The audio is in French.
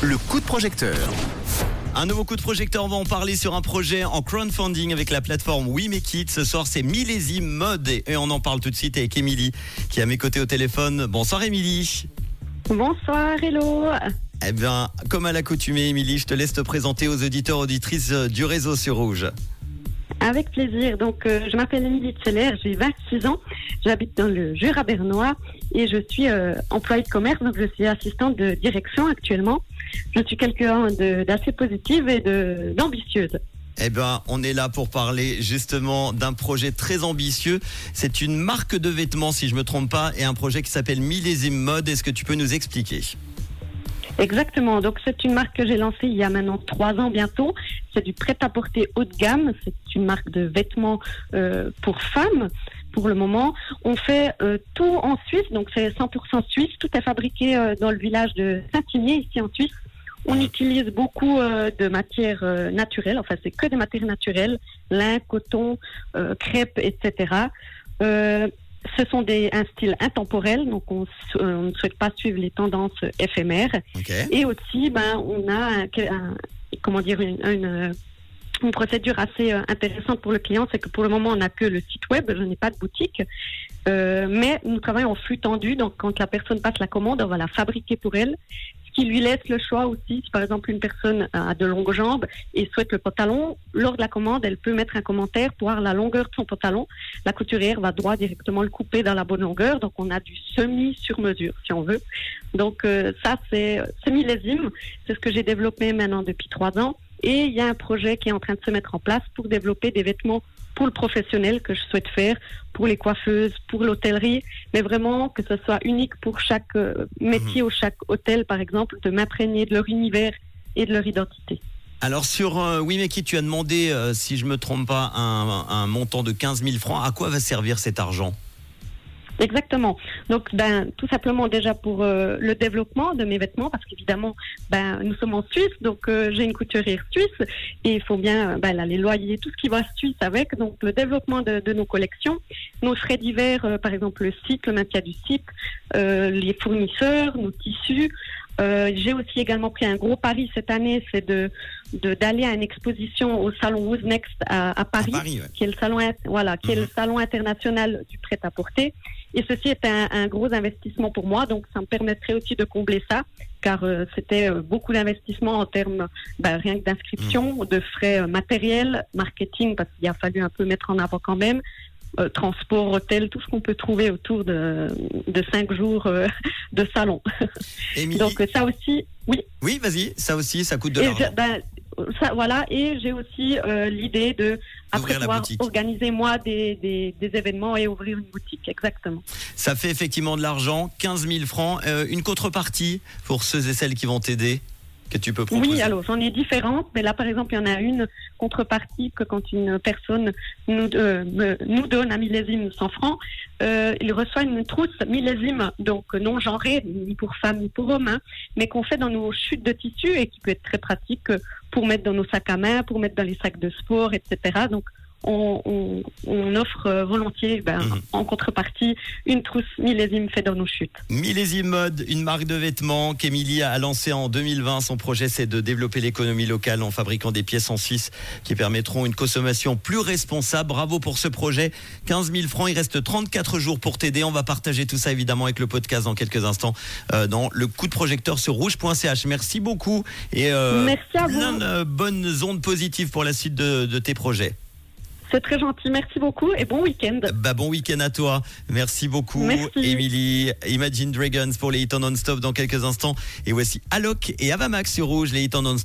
Le coup de projecteur. Un nouveau coup de projecteur, on va en parler sur un projet en crowdfunding avec la plateforme We Make It. Ce soir, c'est Millésime Mode et on en parle tout de suite avec Émilie qui est à mes côtés au téléphone. Bonsoir Émilie. Bonsoir, hello. Eh bien, comme à l'accoutumée, Émilie, je te laisse te présenter aux auditeurs auditrices du réseau sur Rouge. Avec plaisir. Donc, euh, je m'appelle Émilie Tseller, j'ai 26 ans, j'habite dans le Jura bernois et je suis euh, employée de commerce, donc je suis assistante de direction actuellement. Je suis quelqu'un d'assez positive et d'ambitieuse. Eh bien, on est là pour parler justement d'un projet très ambitieux. C'est une marque de vêtements, si je me trompe pas, et un projet qui s'appelle Millésime Mode. Est-ce que tu peux nous expliquer? Exactement. Donc, c'est une marque que j'ai lancée il y a maintenant trois ans bientôt. C'est du prêt-à-porter haut de gamme. C'est une marque de vêtements euh, pour femmes. Pour le moment, on fait euh, tout en Suisse, donc c'est 100% suisse. Tout est fabriqué euh, dans le village de Saint-Igné, ici en Suisse. On utilise beaucoup euh, de matières euh, naturelles, enfin c'est que des matières naturelles, lin, coton, euh, crêpes, etc. Ce sont des, un style intemporel, donc on, euh, on ne souhaite pas suivre les tendances éphémères. Et aussi, ben, on a un- un- comment dire une, une, euh, une procédure assez euh, intéressante pour le client, c'est que pour le moment, on n'a que le site web, je n'ai pas de boutique, Euh, mais nous travaillons en flux tendu. Donc, quand la personne passe la commande, on va la fabriquer pour elle, qui lui laisse le choix aussi. Si par exemple une personne a de longues jambes et souhaite le pantalon, lors de la commande, elle peut mettre un commentaire pour voir la longueur de son pantalon. La couturière va droit directement le couper dans la bonne longueur. Donc, on a du semi sur mesure, si on veut. Donc euh, ça, c'est c'est millésime. C'est ce que j'ai développé maintenant depuis trois ans. Et il y a un projet qui est en train de se mettre en place pour développer des vêtements pour le professionnel que je souhaite faire, pour les coiffeuses, pour l'hôtellerie, mais vraiment que ce soit unique pour chaque euh, métier ou chaque hôtel, par exemple, de m'imprégner de leur univers et de leur identité. Alors sur euh, tu as demandé, euh, si je me trompe pas, un, un montant de 15 000 francs. À quoi va servir cet argent? Exactement. Donc, ben, tout simplement déjà pour euh, le développement de mes vêtements, parce qu'évidemment, ben, nous sommes en Suisse, donc euh, j'ai une couturière suisse et il faut bien euh, ben, là, les loyers, tout ce qui va suisse avec. Donc, le développement de, de nos collections, nos frais divers, euh, par exemple le site, le maintien du site, euh, les fournisseurs, nos tissus. Euh, j'ai aussi également pris un gros pari cette année, c'est de de- d'aller à une exposition au salon Who's Next à, à Paris À Paris, ouais. qui est le salon, voilà, qui est le Mhm. salon international du prêt-à-porter. Et ceci est un, un gros investissement pour moi, donc ça me permettrait aussi de combler ça, car euh, c'était euh, beaucoup d'investissement en termes ben, rien que d'inscription, de frais euh, matériels, marketing, parce qu'il a fallu un peu mettre en avant quand même, euh, transport, hôtel, tout ce qu'on peut trouver autour de, de cinq jours euh, de salon. Émilie Donc ça aussi, oui. Oui, vas-y, ça aussi, ça coûte de l'argent. ben, ça, voilà, et j'ai aussi euh, l'idée de après pouvoir organiser moi des, des, des événements et ouvrir une boutique, exactement. Ça fait effectivement de l'argent, 15 000 francs. Une contrepartie pour ceux et celles qui vont t'aider que tu peux proposer. Oui, alors j'en ai différentes, mais là par exemple il y en a une contrepartie que quand une personne nous, euh, nous donne un millésime 100 francs, euh, il reçoit une trousse millésime, donc non genrée, ni pour femmes ni pour hommes, hein, mais qu'on fait dans nos chutes de tissu et qui peut être très pratique pour mettre dans nos sacs à main, pour mettre dans les sacs de sport, etc. Donc on, on- on offre euh, volontiers ben, Mhm. en contrepartie une trousse millésime faite dans nos chutes. Millésime Mode, une marque de vêtements qu'Emilie a lancée en 2020. Son projet, c'est de développer l'économie locale en fabriquant des pièces en Suisse qui permettront une consommation plus responsable. Bravo pour ce projet. 15 000 francs, il reste 34 jours pour t'aider. On va partager tout ça évidemment avec le podcast dans quelques instants euh, dans le coup de projecteur sur rouge.ch. Merci beaucoup et euh, Merci à vous. plein de bonnes ondes positives pour la suite de, de tes projets. C'est très gentil, merci beaucoup et bon week-end. Bah, bon week-end à toi. Merci beaucoup. Émilie. Imagine Dragons pour les hits en non-stop dans quelques instants. Et voici Alok et Avamax sur Rouge, les hits en non-stop.